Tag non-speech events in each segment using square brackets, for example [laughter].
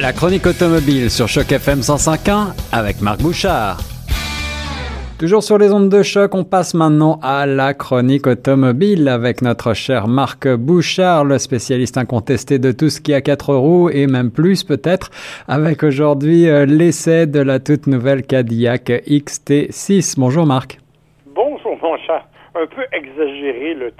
La chronique automobile sur Choc FM 105.1 avec Marc Bouchard. Toujours sur les ondes de choc, on passe maintenant à la chronique automobile avec notre cher Marc Bouchard, le spécialiste incontesté de tout ce qui a quatre roues et même plus peut-être, avec aujourd'hui euh, l'essai de la toute nouvelle Cadillac XT6. Bonjour Marc. Bonjour mon un peu exagéré, le,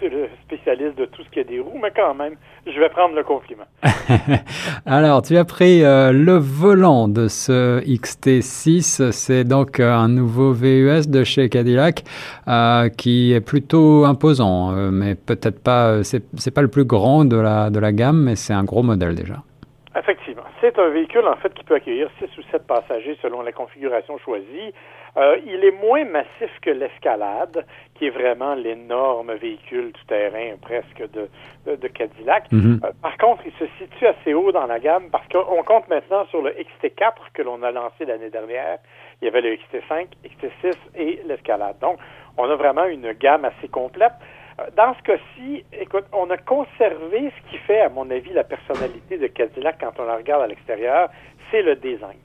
spécialiste de tout ce qui a des roues, mais quand même, je vais prendre le compliment. [laughs] Alors, tu as pris euh, le volant de ce XT6. C'est donc euh, un nouveau VUS de chez Cadillac euh, qui est plutôt imposant, mais peut-être pas, c'est pas le plus grand de la, de la gamme, mais c'est un gros modèle déjà. C'est un véhicule, en fait, qui peut accueillir 6 ou 7 passagers selon la configuration choisie. Euh, il est moins massif que l'Escalade, qui est vraiment l'énorme véhicule tout-terrain presque de, de, Cadillac. Mhm. Euh, par contre, il se situe assez haut dans la gamme parce qu'on compte maintenant sur le XT4 que l'on a lancé l'année dernière. Il y avait le XT5, XT6 et l'Escalade. Donc, on a vraiment une gamme assez complète. Euh, dans ce cas-ci, écoute, on a conservé ce qui fait, à mon avis, la personnalité de Cadillac quand on la regarde à l'extérieur, c'est le design.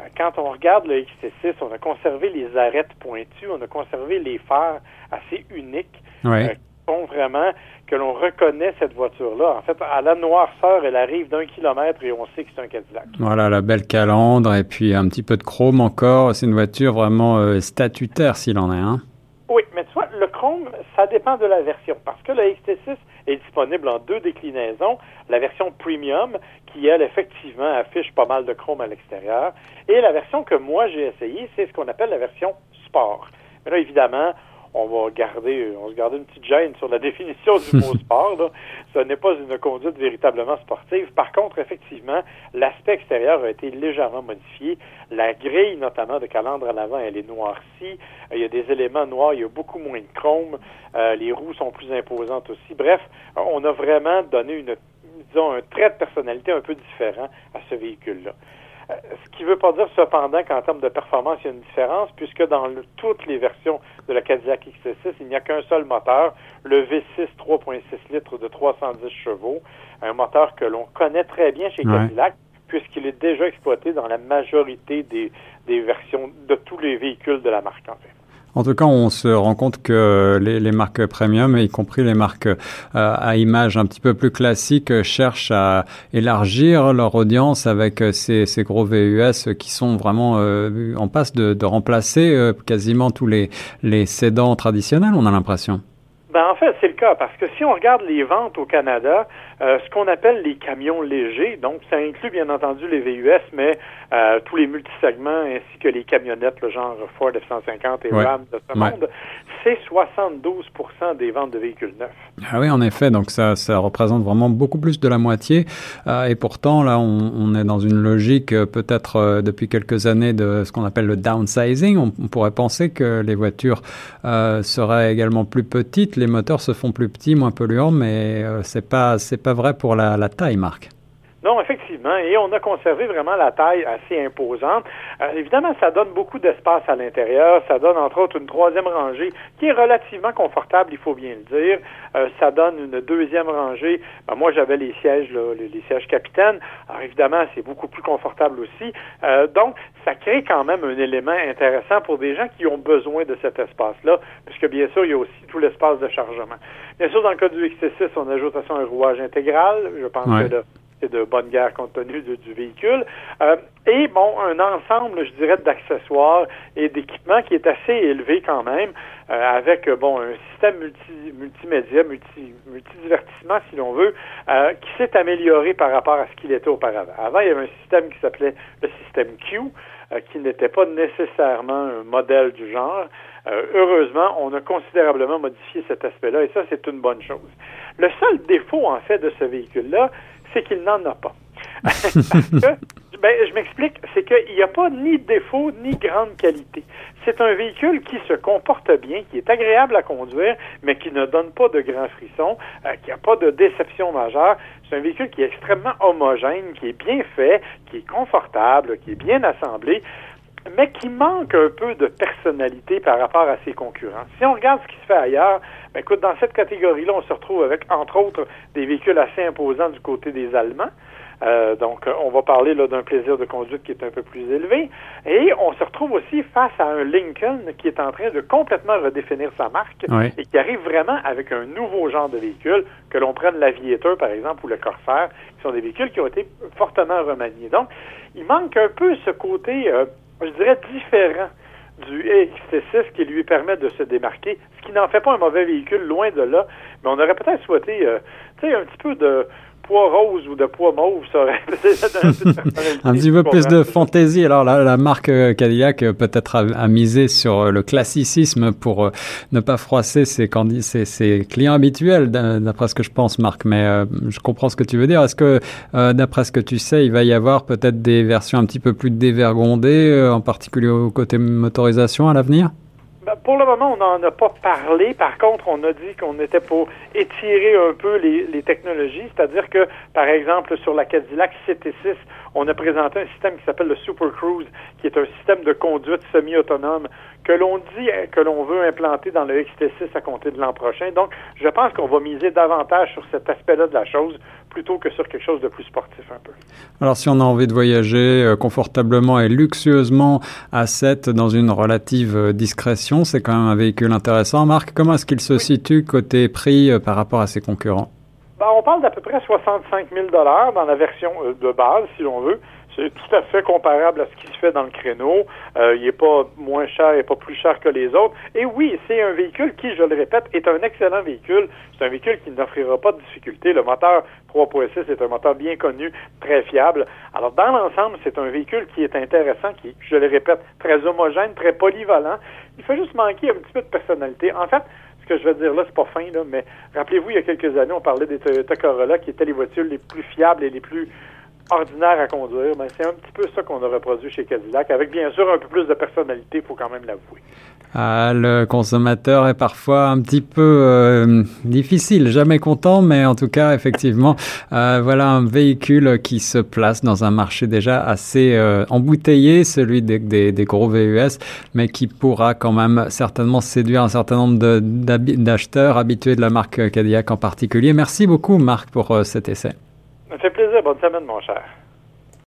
Euh, quand on regarde le XT6, on a conservé les arêtes pointues, on a conservé les phares assez uniques euh, qui font vraiment que l'on reconnaît cette voiture-là. En fait, à la noirceur, elle arrive d'un kilomètre et on sait que c'est un Cadillac. Voilà, la belle calandre et puis un petit peu de chrome encore. C'est une voiture vraiment euh, statutaire s'il en est un. Oui, mais tu vois, le chrome, ça dépend de la version parce que le XT6 est disponible en deux déclinaisons. La version premium, qui, elle, effectivement, affiche pas mal de chrome à l'extérieur. Et la version que moi, j'ai essayée, c'est ce qu'on appelle la version sport. Mais là, évidemment, on va garder, on se garder une petite gêne sur la [laughs] définition du mot [laughs] sport. Là. Ce n'est pas une conduite véritablement sportive. Par contre, effectivement, l'aspect extérieur a été légèrement modifié. La grille, notamment de calandre à l'avant, elle est noircie. Il y a des éléments noirs, il y a beaucoup moins de chrome. Euh, les roues sont plus imposantes aussi. Bref, on a vraiment donné une, disons, un trait de personnalité un peu différent à ce véhicule-là. Euh, ce qui ne veut pas dire cependant qu'en termes de performance, il y a une différence, puisque dans toutes les versions de la Cadillac XT6, il n'y a qu'un seul moteur, le V6 3.6 litres de 310 chevaux, un moteur que l'on connaît très bien chez Cadillac, puisqu'il est déjà exploité dans la majorité des, des versions de tous les véhicules de la marque, en fait. En tout cas, on se rend compte que les, marques premium, y compris les marques euh, à image un petit peu plus classiques, cherchent à élargir leur audience avec ces, gros VUS qui sont vraiment euh, en passe de, remplacer euh, quasiment tous les, les traditionnels, on a l'impression. Ben, en fait, c'est le cas, parce que si on regarde les ventes au Canada, euh, ce qu'on appelle les camions légers, donc ça inclut bien entendu les VUS, mais euh, tous les multisegments ainsi que les camionnettes, le genre Ford F-150 et Ram de ce monde, c'est 72 des ventes de véhicules neufs. Ah oui, en effet, donc ça, ça représente vraiment beaucoup plus de la moitié. Euh, et pourtant, là, on, on, est dans une logique peut-être depuis quelques années de ce qu'on appelle le downsizing. On, on, pourrait penser que les voitures seraient également plus petites les moteurs se font plus petits, moins polluants, mais c'est pas c'est pas vrai pour la, la taille, Marc. Non, effectivement. Et on a conservé vraiment la taille assez imposante. Euh, évidemment, ça donne beaucoup d'espace à l'intérieur. Ça donne, entre autres, une troisième rangée qui est relativement confortable, il faut bien le dire. Euh, ça donne une deuxième rangée. Ben, moi, j'avais les sièges, les, sièges capitaines. Alors, évidemment, c'est beaucoup plus confortable aussi. Euh, donc, ça crée quand même un élément intéressant pour des gens qui ont besoin de cet espace-là, puisque, bien sûr, il y a aussi tout l'espace de chargement. Bien sûr, dans le cas du XT6, on ajoute à ça un rouage intégral. Je pense que là, de bonne guerre compte tenu du véhicule. Euh, et bon, un ensemble, je dirais, d'accessoires et d'équipements qui est assez élevé quand même, euh, avec bon un système multi, multimédia, multi, multidivertissement si l'on veut, euh, qui s'est amélioré par rapport à ce qu'il était auparavant. Avant, il y avait un système qui s'appelait le système Q, qui n'était pas nécessairement un modèle du genre. heureusement, on a considérablement modifié cet aspect-là et ça, c'est une bonne chose. Le seul défaut, en fait, de ce véhicule-là, c'est qu'il n'en a pas. [laughs] Que, ben, je m'explique, c'est qu'il n'y a pas ni défaut ni grande qualité. C'est un véhicule qui se comporte bien, qui est agréable à conduire, mais qui ne donne pas de grands frissons, euh, qui n'a pas de déception majeure. C'est un véhicule qui est extrêmement homogène, qui est bien fait, qui est confortable, qui est bien assemblé. Mais qui manque un peu de personnalité par rapport à ses concurrents. Si on regarde ce qui se fait ailleurs, ben écoute, dans cette catégorie-là, on se retrouve avec, entre autres, des véhicules assez imposants du côté des Allemands. Euh, donc, on va parler là d'un plaisir de conduite qui est un peu plus élevé. Et on se retrouve aussi face à un Lincoln qui est en train de complètement redéfinir sa marque et qui arrive vraiment avec un nouveau genre de véhicule, que l'on prenne l'Aviator, par exemple, ou le Corsair, qui sont des véhicules qui ont été fortement remaniés. Donc, il manque un peu ce côté, euh, je dirais, différent du XT6 qui lui permet de se démarquer, ce qui n'en fait pas un mauvais véhicule, loin de là, mais on aurait peut-être souhaité, euh, tu sais, un petit peu de poids rose ou de poids mauve, ça aurait [laughs] un petit peu plus de fantaisie. Alors la, la marque euh, Cadillac euh, peut-être a, misé sur euh, le classicisme pour ne pas froisser ses, ses, ses clients habituels, d'après ce que je pense, Marc. Mais je comprends ce que tu veux dire. Est-ce que, d'après ce que tu sais, il va y avoir peut-être des versions un petit peu plus dévergondées, en particulier au côté motorisation à l'avenir? Ben, pour le moment, on n'en a pas parlé. Par contre, on a dit qu'on était pour étirer un peu les, technologies. C'est-à-dire que, par exemple, sur la Cadillac CT6, on a présenté un système qui s'appelle le Super Cruise, qui est un système de conduite semi-autonome que l'on dit que l'on veut implanter dans le XT6 à compter de l'an prochain. Donc, je pense qu'on va miser davantage sur cet aspect-là de la chose plutôt que sur quelque chose de plus sportif un peu. Alors, si on a envie de voyager euh, confortablement et luxueusement à 7 dans une relative euh, discrétion, c'est quand même un véhicule intéressant. Marc, comment est-ce qu'il se situe côté prix euh, par rapport à ses concurrents? Ben, on parle d'à peu près 65 000 dans la version de base, si l'on veut. C'est tout à fait comparable à ce qui se fait dans le créneau. Euh, il n'est pas moins cher et pas plus cher que les autres. Et oui, c'est un véhicule qui, je le répète, est un excellent véhicule. C'est un véhicule qui n'offrira pas de difficultés. Le moteur 3.6 est un moteur bien connu, très fiable. Alors, dans l'ensemble, c'est un véhicule qui est intéressant, qui, je le répète, très homogène, très polyvalent. Il fait juste manquer un petit peu de personnalité. En fait, ce que je veux dire là, c'est pas fin, là, mais rappelez-vous, il y a quelques années, on parlait des Toyota Corolla qui étaient les voitures les plus fiables et les plus ordinaire à conduire, mais c'est un petit peu ça qu'on a reproduit chez Cadillac, avec bien sûr un peu plus de personnalité, il faut quand même l'avouer. Ah, le consommateur est parfois un petit peu euh, difficile, jamais content, mais en tout cas, effectivement, euh, voilà un véhicule qui se place dans un marché déjà assez euh, embouteillé, celui des, des, des, gros VUS, mais qui pourra quand même certainement séduire un certain nombre d'acheteurs habitués de la marque Cadillac en particulier. Merci beaucoup, Marc, pour cet essai. Plaisir. Bonne semaine, mon cher.